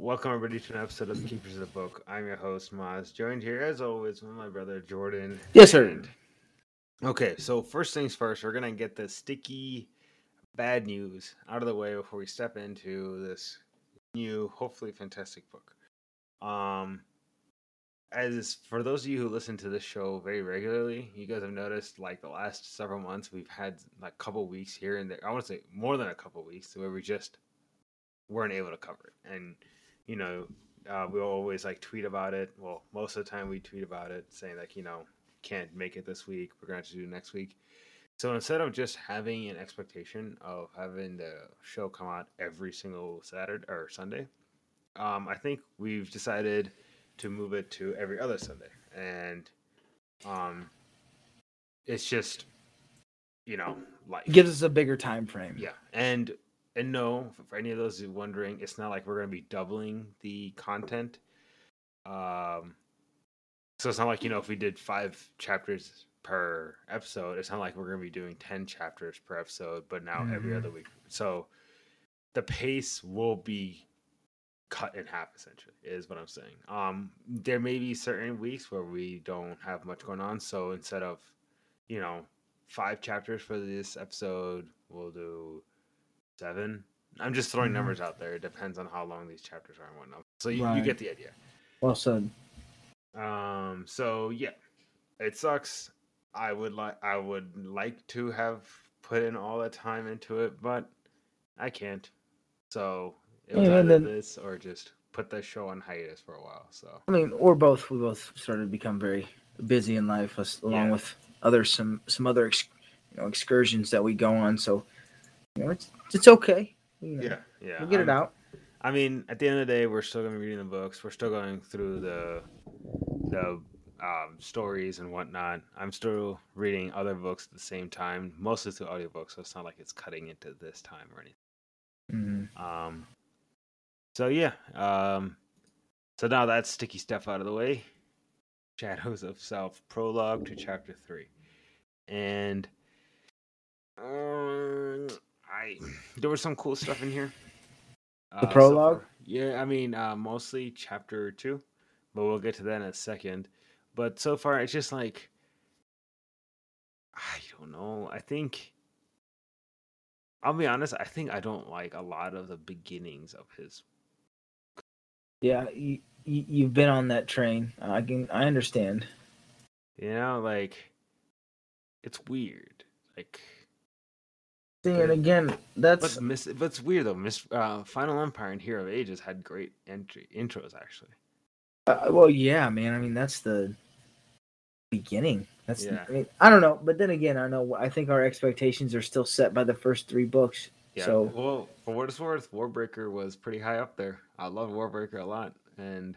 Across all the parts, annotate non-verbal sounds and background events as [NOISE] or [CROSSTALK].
Welcome everybody to an episode of Keepers of the Book. I'm your host Maz, joined here as always with my brother Jordan. Yes, sir. Okay, so first things first, we're gonna get the sticky bad news out of the way before we step into this new, hopefully fantastic book. Um, as for those of you who listen to this show very regularly, you guys have noticed like the last several months we've had like a couple weeks here and there. I want to say more than a couple weeks where we just weren't able to cover it, and you know uh, we'll always like tweet about it. Well, most of the time we tweet about it, saying like you know can't make it this week. We're going to do next week. So instead of just having an expectation of having the show come out every single Saturday or Sunday, um, I think we've decided to move it to every other Sunday, and um, it's just you know like gives us a bigger time frame. yeah, and and no, for any of those who are wondering, it's not like we're going to be doubling the content. Um, so it's not like you know if we did five chapters per episode, it's not like we're going to be doing ten chapters per episode, but now every Mhm. other week. So the pace will be cut in half essentially is what i'm saying um there may be certain weeks where we don't have much going on so instead of you know five chapters for this episode we'll do seven i'm just throwing Mhm. numbers out there it depends on how long these chapters are and whatnot so you, you get the idea Well said. um so yeah it sucks i would like i would like to have put in all the time into it but i can't so it was Yeah, either then- this or just put the show on hiatus for a while so I mean, or both. We both started to become very busy in life, along Yeah. with other some some other ex, you know excursions that we go on. So, you know, it's it's okay. You know, yeah yeah we'll get it I'm- out. i mean at the end of the day we're still going to be reading the books we're still going through the the um, stories and whatnot i'm still reading other books at the same time mostly through audiobooks so it's not like it's cutting into this time or anything Mhm. Um, so yeah, um, so now that's sticky stuff out of the way. [LAUGHS] Shadows of Self prologue to chapter three, and um, I there was some cool stuff in here. The Uh, so prologue? far- yeah, I mean uh, mostly chapter two, but we'll get to that in a second. But so far, it's just like I don't know. I think I'll be honest. I think I don't like a lot of the beginnings of his. Yeah, you, you you've been on that train. I can I understand. You know, like it's weird. Like, See, and again, that's but Miss, but it's weird though. Miss uh, Final Empire and Hero of Ages had great entry intros actually. Uh, well, yeah, man. I mean, that's the beginning. That's Yeah. I mean, I don't know, but then again, I know I think our expectations are still set by the first three books. Yeah. So well, for what it's worth, Warbreaker was pretty high up there. I love Warbreaker a lot, and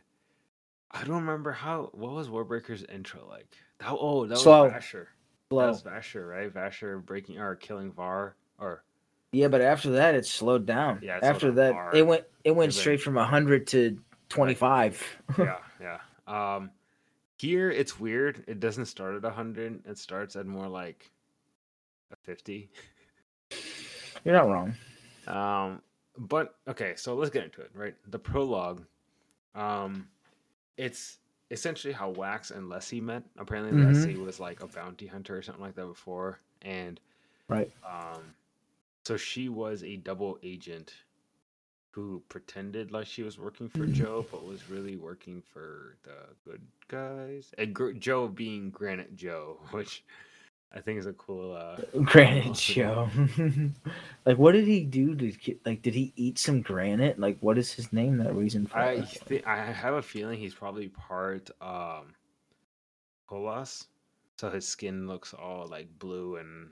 I don't remember how. What was Warbreaker's intro like? That oh, that Slow. was Vasher. That was Vasher, right? Vasher breaking or killing Var or Yeah, but after that, it slowed down. Yeah, after that, hard. it went it went It straight went- from hundred to twenty five. yeah, [LAUGHS] yeah. Um, here it's weird. It doesn't start at hundred. It starts at more like a fifty. You're not wrong. Um, but okay, so let's get into it. Right, the prologue. Um, it's essentially how Wax and Leslie met. Apparently, Mhm. Leslie was like a bounty hunter or something like that before, and Right. um, so she was a double agent who pretended like she was working for Mhm. Joe, but was really working for the good guys. And Gr- Joe being Granite Joe, [LAUGHS] which I think is a cool. Uh, Granite. Joe. [LAUGHS] like, what did he do? Did he, like did he eat some granite? Like, what is his name? That reason for I thi- I have a feeling he's probably part um koloss. So his skin looks all like blue and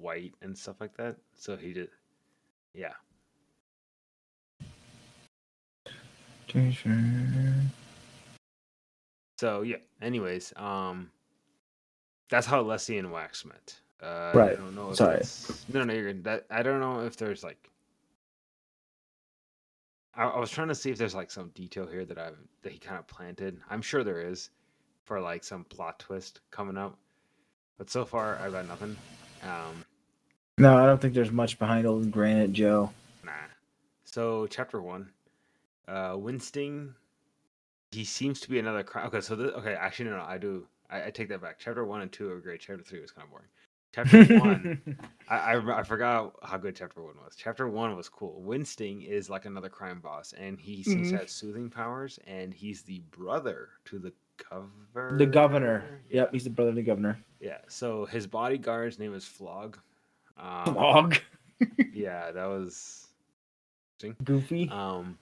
white and stuff like that. So he did yeah. So yeah. Anyways, um that's how Leslie and Wax met. Uh right. I don't know if Sorry. No, no, you're good. That I don't know if there's like I, I was trying to see if there's like some detail here that I've that he kind of planted. I'm sure there is for like some plot twist coming up. But so far I've got nothing. Um No, I don't think there's much behind old Granite Joe. nah. So chapter one. uh, Winsting, he seems to be another crime. Okay, so this, okay, actually no, no, I do. I, I take that back. Chapter one and two are great. Chapter three was kind of boring. Chapter [LAUGHS] one, I, I I forgot how good chapter one was. Chapter one was cool. Winsting is like another crime boss, and he seems Mhm. to have soothing powers, and he's the brother to the governor. the governor. Yep, he's the brother of the governor. Yeah. So his bodyguard's name is Flog. Um, Log. yeah, that was Goofy. um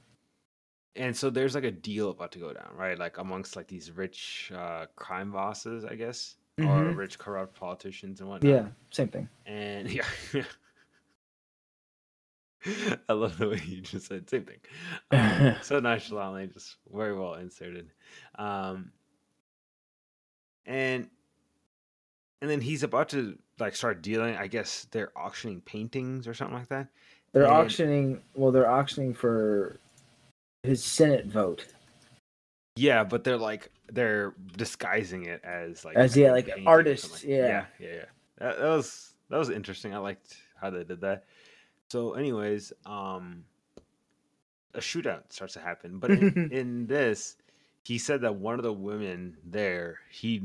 and so there's like a deal about to go down, right? Like amongst like these rich uh crime bosses, I guess. Or Mhm. rich corrupt politicians and whatnot. yeah, same thing. And [LAUGHS] yeah. I love the way you just said same thing. Um, [LAUGHS] so nonchalantly, just very well inserted. Um and and then he's about to like start dealing. I guess they're auctioning paintings or something like that. They're And- auctioning. Well, they're auctioning for his Senate vote. Yeah, but they're like they're disguising it as like As, yeah, like artists, yeah. yeah, yeah, yeah. That, that was that was interesting. I liked how they did that. So, anyways, um, a shootout starts to happen, but in, [LAUGHS] in this, he said that one of the women there, he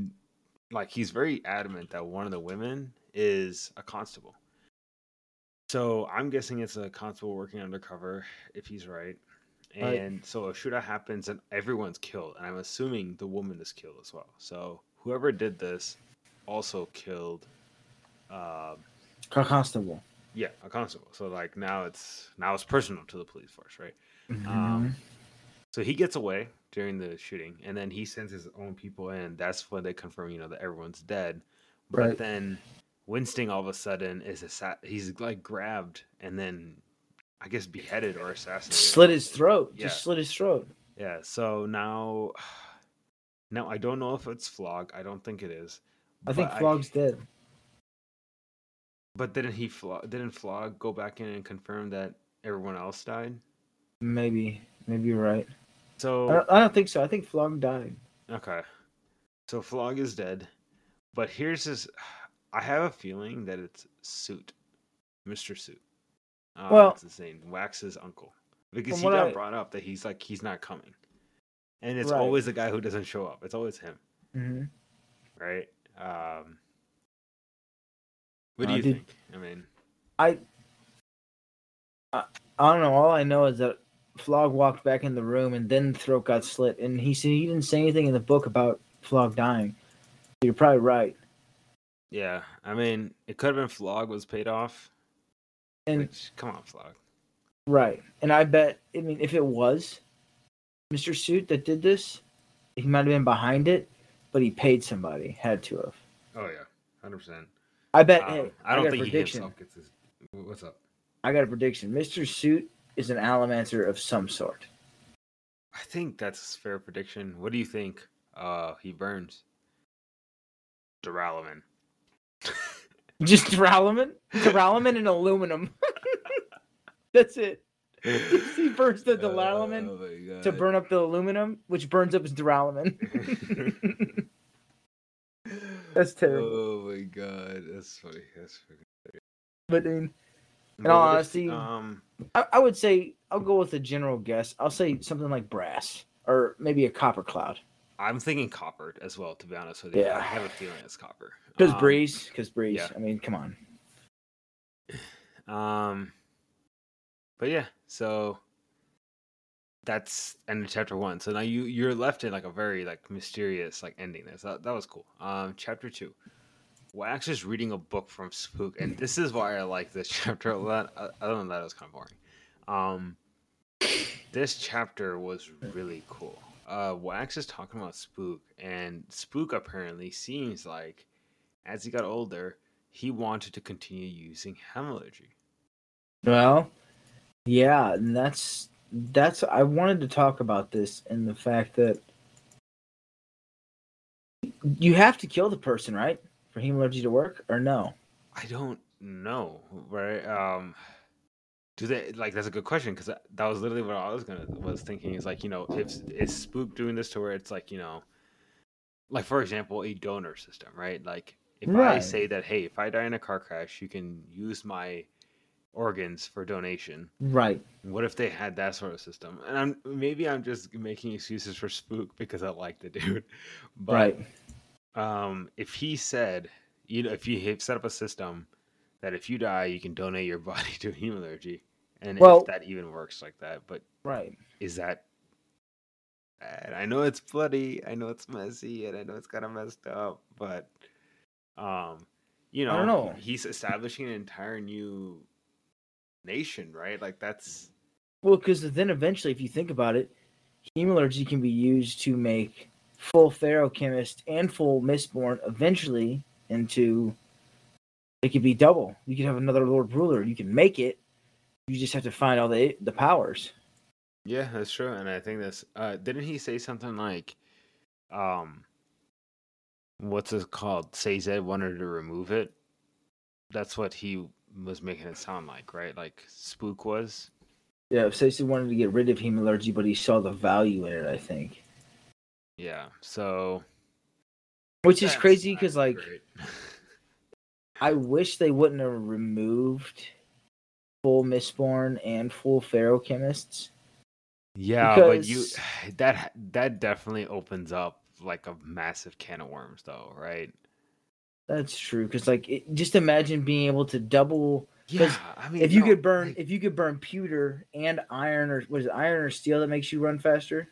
like he's very adamant that one of the women is a constable. So I'm guessing it's a constable working undercover, if he's right. Right. And so a shootout happens and everyone's killed, and I'm assuming the woman is killed as well. So whoever did this also killed, uh, a Constable. yeah, a constable. So like now it's now it's personal to the police force, right? Mhm. Um, so he gets away during the shooting, and then he sends his own people in. That's when they confirm, you know, that everyone's dead. But Right. then Winsting all of a sudden is assa- he's like grabbed and then I guess beheaded or assassinated. slit his throat. Yeah. Just slit his throat. Yeah. So now, now I don't know if it's Flog. I don't think it is. I think Flog's dead. But didn't he flog? Didn't Flog go back in and confirm that everyone else died? Maybe. Maybe you're right. So I don't, I don't think so. I think Flog died. Okay. So Flog is dead. But here's his I have a feeling that it's Suit. Mr. Suit. Uh, Well- that's his name. Wax's uncle. Because he got I- brought up that he's like he's not coming. And it's Right. always the guy who doesn't show up. It's always him, hmm right? Um What do Uh, you did- think? I mean, I. I don't know. All I know is that Flog walked back in the room and then throat got slit, and he said he didn't say anything in the book about Flog dying. You're probably right. yeah. I mean, it could have been Flog was paid off. And which, come on, Flog. right, and I bet. I mean, if it was Mr. Suit that did this, he might have been behind it, but he paid somebody. Had to have. Oh yeah, hundred percent. I bet. Um, hey, I don't think he prediction. himself gets his. What's up? I got a prediction. Mr. Suit is an Allomancer of some sort. I think that's a fair prediction. What do you think? Uh, he burns. Duralumin. [LAUGHS] Just Duralumin, Duralumin and aluminum. [LAUGHS] That's it. he [LAUGHS] burns the Duralumin Oh to burn up the aluminum, which burns up his Duralumin. That's terrible. Oh my god, that's funny. That's funny. but I mean, But all honesty- um, I, I would say I'll go with a general guess. I'll say something like brass or maybe a copper cloud. I'm thinking copper as well. To be honest with you, Yeah. I have a feeling it's copper. Because Um, breeze, because breeze. yeah. I mean, come on. Um, but yeah, so that's end of chapter one. So now you you're left in like a very like mysterious like ending. There, so that, that was cool. Um, chapter two, Wax is reading a book from Spook, and this is why I like this [LAUGHS] chapter a lot. Other than that, it was kind of boring. Um, this chapter was really cool. Uh, Wax is talking about Spook, and Spook apparently seems like as he got older, he wanted to continue using hemalurgy. Well, yeah, and that's that's I wanted to talk about this and the fact that you have to kill the person, right? For hemalurgy to work or no? I don't know, right? Um, do they like? That's a good question because that, that was literally what I was gonna was thinking. Is like you know if is Spook doing this to where it's like you know, like for example, a donor system, right? Like if I say that hey, if I die in a car crash, you can use my organs for donation. Right. What if they had that sort of system? And I'm maybe I'm just making excuses for Spook because I like the [LAUGHS] dude. But right. Um, if he said, you know, if you set up a system that if you die, you can donate your [LAUGHS] body to hemalurgy, and Well- if that even works like that, but Right. is that? And I know it's bloody, I know it's messy, and I know it's kind of messed up, but um, you know, I don't know. he's establishing an entire new nation, right? Like that's Well, because then eventually, if you think about it, hemalurgy can be used to make full Feruchemist and full Mistborn eventually into. It could be double. You could have another Lord Ruler. You can make it. You just have to find all the the powers. Yeah, that's true, and I think that's. Uh, didn't he say something like, um, what's it called? Sazed wanted to remove it. That's what he was making it sound like, right? Like Spook was. Yeah, Stacey wanted to get rid of hemalurgy, but he saw the value in it. I think, Yeah. So. which is crazy because like. [LAUGHS] I wish they wouldn't have removed full Mistborn and full Feruchemists. yeah, but you [SIGHS] that that definitely opens up like a massive can of worms, though, right? That's true. Because like, it, just imagine being able to double. Yeah, I mean, If you no, could burn, like- if you could burn pewter and iron, or was it, iron or steel that makes you run faster?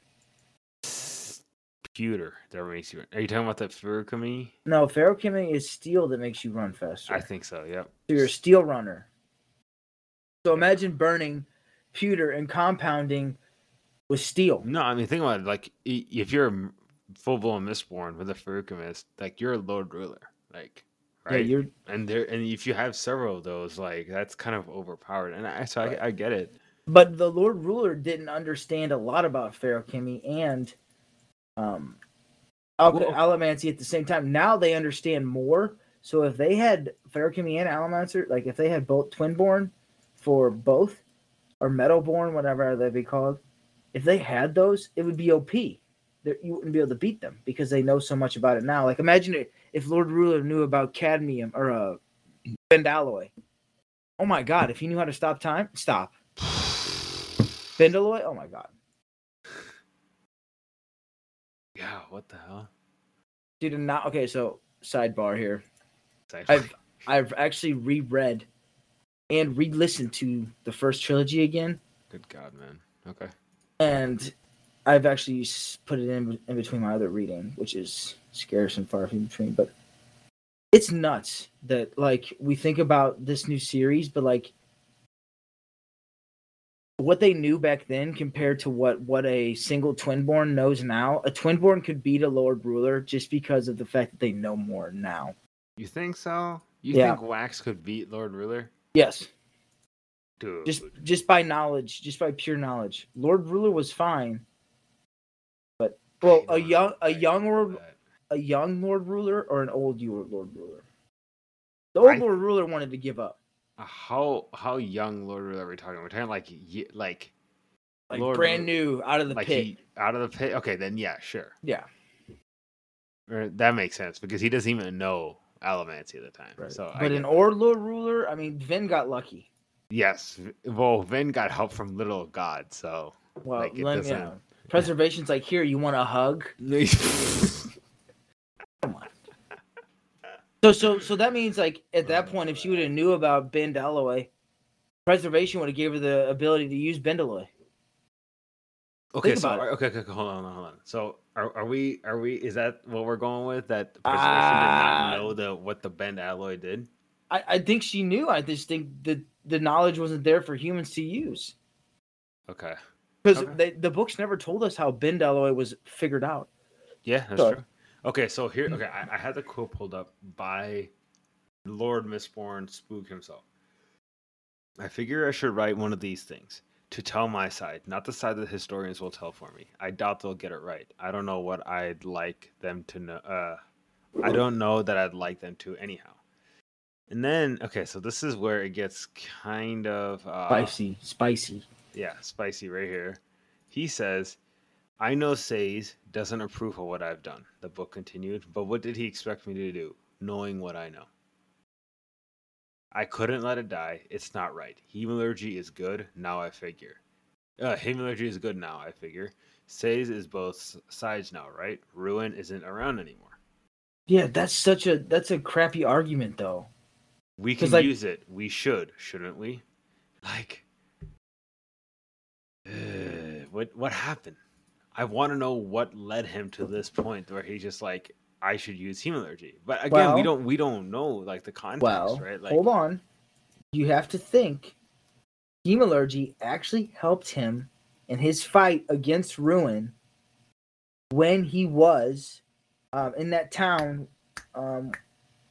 Pewter that makes you. Are you talking about the Feruchemy? No, feruchemy is steel that makes you run faster. I think so. Yep. so you're a steel runner. So imagine burning pewter and compounding with steel. No, I mean think about it. Like if you're a full blown Mistborn with a Feruchemist, like you're a Lord Ruler, like right? Yeah, you're and there, and if you have several of those, like that's kind of overpowered. And I, so Right. I, I get it. But the Lord Ruler didn't understand a lot about feruchemy and um, al- allomancy at the same time. Now they understand more. So if they had feruchemy and allomancer, like if they had both twinborn for both, or metalborn, whatever they'd be called, if they had those, it would be OP. There- You wouldn't be able to beat them because they know so much about it now. Like imagine if Lord Ruler knew about cadmium or a uh, bendalloy. Oh my God! If he knew how to stop time, stop. [SIGHS] Bendalloy? Oh my god. Yeah. What the hell? Dude, not okay, so sidebar here. Actually- I've I've actually reread and re-listened to the first trilogy again, Good God, man. Okay. and I've actually put it in in between my other reading, which is scarce and far in between. But it's nuts that like we think about this new series, but like what they knew back then compared to what what a single twinborn knows now. A twinborn could beat a Lord Ruler just because of the fact that they know more now. You think so? You Yeah. think Wax could beat Lord Ruler? Yes, Dude. just just by knowledge, just by pure knowledge. Lord Ruler was fine, but well, a young a young Lord a young Lord Ruler or an old Lord Ruler. The old I- Lord Ruler wanted to give up, How how young Lord Ruler are we talking? We're talking like like like Lord brand Ru- new out of the like pit. he out of the pit. Okay, then yeah, sure. Yeah, uh, that makes sense because he doesn't even know Allomancy at the time. right. So, but an that. old Lord Ruler, I mean, Vin got lucky. yes, well, Vin got help from Little God, so Well, Like, it let me doesn't- know. Preservation's like here. You want a hug? [LAUGHS] [LAUGHS] So so so that means like at that point, if she would have knew about bendalloy, preservation would have gave her the ability to use Bendalloy. okay, Think so okay, okay, okay, hold on, hold on. So are, are we are we is that what we're going with? That preservation did Ah. not know the what the bendalloy did? I, I think she knew. I just think the the knowledge wasn't there for humans to use Okay, because Okay. the books never told us how bendalloy was figured out. yeah, that's So- true. Okay, so here, okay, I, I had the quote pulled up by Lord Mistborn Spook himself. I figure I should write one of these things to tell my side, not the side that historians will tell for me. I doubt they'll get it right. I don't know what I'd like them to know. Uh, I don't know that I'd like them to anyhow. And then, okay, so this is where it gets kind of uh, Spicy, spicy. yeah, spicy right here. He says, I know Saze doesn't approve of what I've done, the book continued, but what did he expect me to do, knowing what I know? I couldn't let it die. It's not right. Hemalurgy is good. Now I figure. Uh, Hemalurgy is good now. I figure. Saze is both sides now, right? Ruin isn't around anymore. Yeah, that's such a that's a crappy argument though. We can like- use it. We should, shouldn't we? Like, uh, [SIGHS] what what happened? I want to know what led him to this point where he's just like, I should use hemalurgy. But again, we don't we don't know like the context, Well, right? Like, hold on. You have to think hemalurgy actually helped him in his fight against Ruin when he was um, in that town um,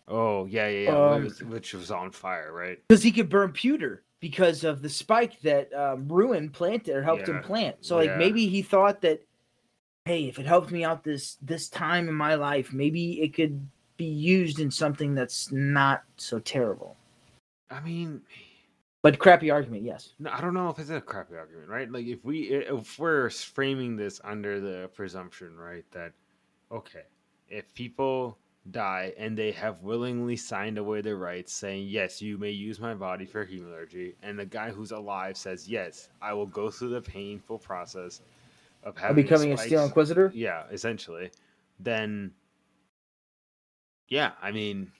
oh yeah, yeah, yeah, Um, which, was, which was on fire, right? because he could burn pewter because of the spike that um, Ruin planted or helped him plant. So like Yeah. maybe he thought that, hey, if it helped me out this this time in my life, maybe it could be used in something that's not so terrible. I mean, But crappy argument, yes. No, I don't know if it's a crappy argument, right? Like if we if we're framing this under the presumption, right, that okay, if people die and they have willingly signed away their rights, saying yes, you may use my body for hemalurgy, and the guy who's alive says yes, I will go through the painful process of Of having becoming a Steel Inquisitor. yeah, essentially, then yeah, I mean,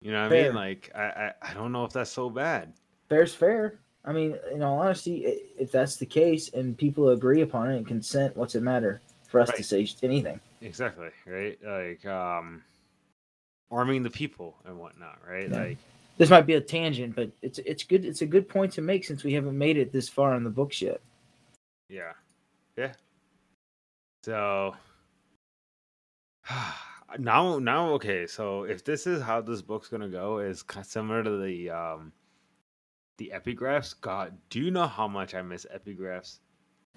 you know what I mean? Like I, I I don't know if that's so bad. Fair's fair. I mean, in all honesty, if that's the case and people agree upon it and consent, what's it matter for us to say anything? Exactly, right? Like um arming the people and whatnot, right? Yeah. Like This might be a tangent, but it's it's good. It's a good point to make since we haven't made it this far in the books yet. yeah. Yeah. So [SIGHS] now now okay, so if this is how this book's to go is ki- similar to the um the epigraphs, god, do you know how much I miss epigraphs?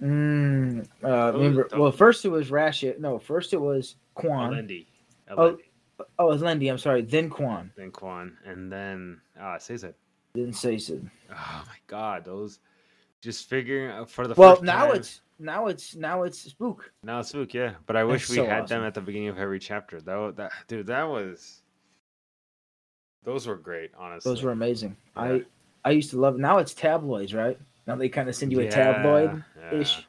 Mm, uh, remember? Well, first it was Rashek. No, first it was Kwaan. Alendi. Oh. Alendi, Oh, it was Lendy. I'm sorry. Then Kwaan. then Kwaan, and then uh Caesar. Then Sazed. Oh my god, those just figuring out for the Well, now time- it's now it's now it's Spook. Now it's Spook, yeah. But I wish That's we so had them at the beginning of every chapter. That that dude, that was those were great, honestly. Those were amazing. Yeah. I I used to love. Now it's tabloids, right? Now they kind of send you a tabloid ish. yeah.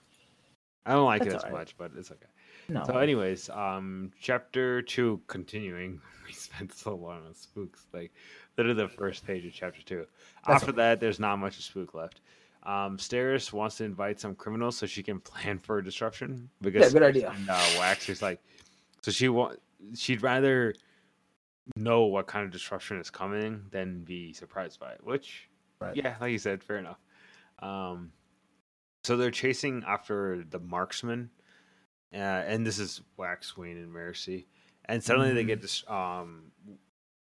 I don't like it as alright. much, but it's okay. No. So, anyways, um, chapter two continuing. [LAUGHS] We spent so long on spooks, like literally the first page of chapter two. That's After that, there's not much of spook left. Um, Steris wants to invite some criminals so she can [LAUGHS] plan for a disruption. Because good idea. And, uh, Wax is like, so she want she'd rather know what kind of disruption is coming than be surprised by it. Which, Right. yeah, like you said, fair enough. Um, so they're chasing after the marksman, uh, and this is Wax, Wayne, and Mercy. And suddenly they get Mm. this um,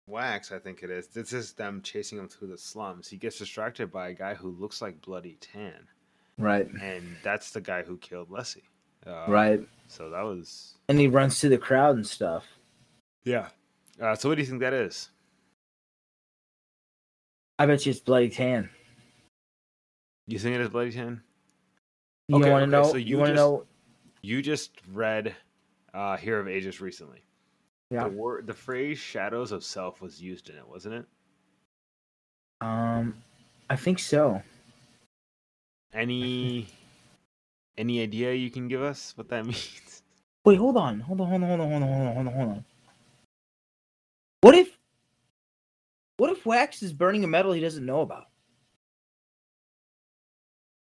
Wax, I think it is. This is them chasing him through the slums. He gets distracted by a guy who looks like Bloody Tan, right. and that's the guy who killed Leslie. Uh, Right. So that was And he runs to the crowd and stuff. yeah. Uh, so what do you think that is? I bet you it's bloody tan. You think it is Bloody Tan? You Okay, want to okay, know? so you you want to know? You just read uh, Hero of Ages recently. Yeah. The word, the phrase "shadows of self" was used in it, wasn't it? Um, I think so. Any any idea you can give us what that [LAUGHS] means? Wait, hold on, hold on, hold on, hold on, hold on, hold on, hold on, hold on. What if? What if Wax is burning a metal he doesn't know about?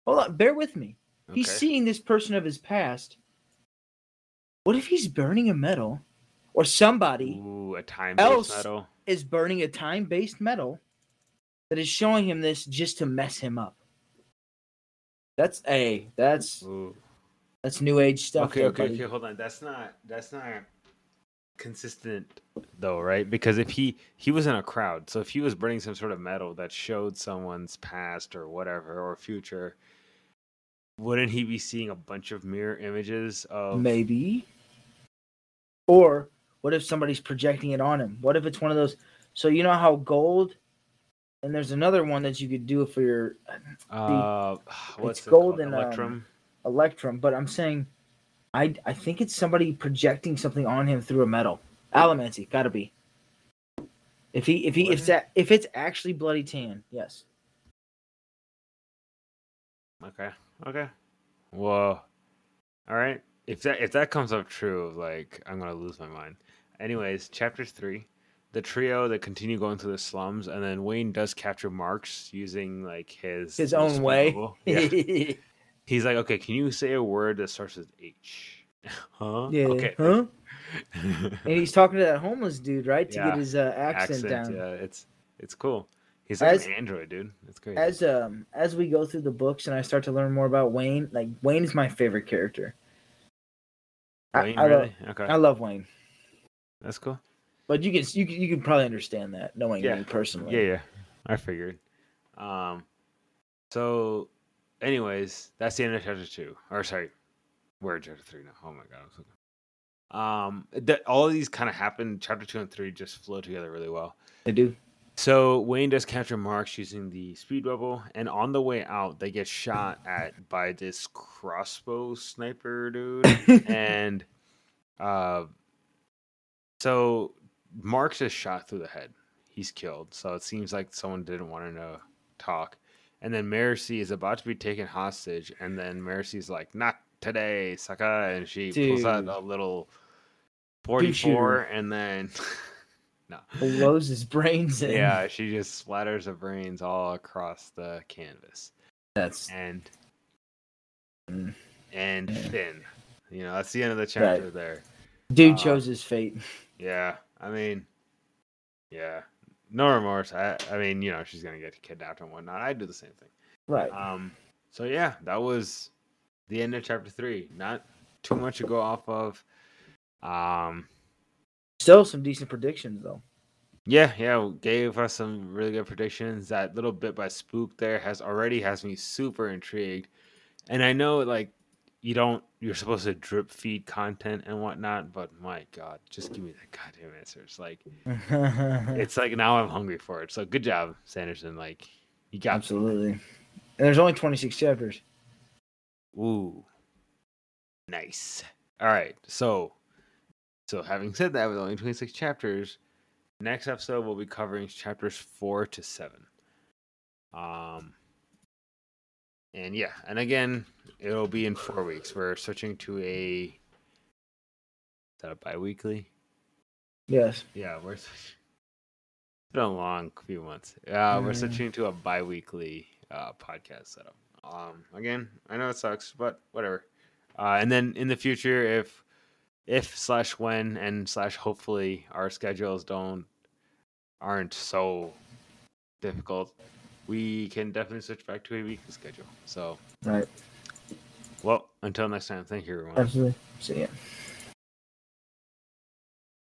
Hold on, bear with me. He's seeing this person of his past. What if he's burning a metal, or somebody Ooh, a time else- metal. is burning a time-based metal that is showing him this just to mess him up? That's a that's Ooh. that's new age stuff. Okay, there, okay, buddy. okay. Hold on. That's not that's not consistent though, right? Because if he he was in a crowd, so if he was burning some sort of metal that showed someone's past or whatever or future, wouldn't he be seeing a bunch of mirror images of Maybe. Or what if somebody's projecting it on him? What if it's one of those? So you know how gold, and there's another one that you could do for your uh [SIGHS] what's it's it gold called? and, um, Electrum? electrum. But I'm saying, I I think it's somebody projecting something on him through a metal. Allomancy, gotta be. If he if he What? if that if it's actually bloody tan, yes. Okay. Okay. Well, all right. If that if that comes up true, like I'm gonna lose my mind. Anyways, chapter three, the trio that continue going through the slums, and then Wayne does capture Marks using like his His own way. [LAUGHS] Yeah. [LAUGHS] He's like, okay, can you say a word that starts with H? [LAUGHS] huh? yeah. Okay. Huh? And he's talking to that homeless dude, right? To Yeah. get his uh, accent, down. Yeah, it's it's cool. He's like As- an android, dude. It's great. As um as we go through the books and I start to learn more about Wayne, like Wayne is my favorite character. I- Wayne, I, love really? okay, I love Wayne. That's cool. But you can you can, you can probably understand that knowing Yeah. me personally. Yeah, yeah. I figured. Um so anyways, that's the end of chapter two. Or sorry, we're in chapter three now. Oh my god, um that all of these kind of happen chapter two and three just flow together really well. They do. So Wayne does capture Marks using the speed bubble, and on the way out, they get shot [LAUGHS] at by this crossbow sniper dude, [LAUGHS] and uh, so Marks is shot through the head. He's killed. So it seems like someone didn't want to talk. And then Mercy is about to be taken hostage, and then Mercy's like, "Not today, sucker!" And she pulls out a little forty-four, and then [LAUGHS] no, Blows his brains in. yeah, she just splatters her brains all across the canvas, That's and Mm. and thin. You know, that's the end of the chapter there. dude Uh, chose his fate. Yeah, I mean, yeah, no remorse. I, I mean, you know, she's gonna get kidnapped and whatnot. I'd do the same thing. Right. Um, so yeah, that was the end of chapter three. Not too much to go off of. Um, Still some decent predictions though. yeah, yeah, gave us some really good predictions. That little bit by Spook there has already has me super intrigued, and I know like you don't you're supposed to drip feed content and whatnot, but my god, just give me that goddamn answers. Like [LAUGHS] it's like now I'm hungry for it. So good job, Sanderson. Like you got me. Absolutely. And there's only 26 chapters. Ooh, nice. All right, so so having said that, with only 26 chapters, next episode we'll be covering chapters four to seven. Um, and yeah, and again, it'll be in four weeks. We're switching to a is that a bi-weekly? Yes. Yeah, we're it's been a long few months. Uh, we're Mm. switching to a bi-weekly uh, podcast setup. Um, again, I know it sucks, but whatever. Uh, and then in the future, if if slash when and slash hopefully our schedules don't aren't so difficult, we can definitely switch back to a weekly schedule. So, Right. well, until next time, thank you everyone. Absolutely. See ya.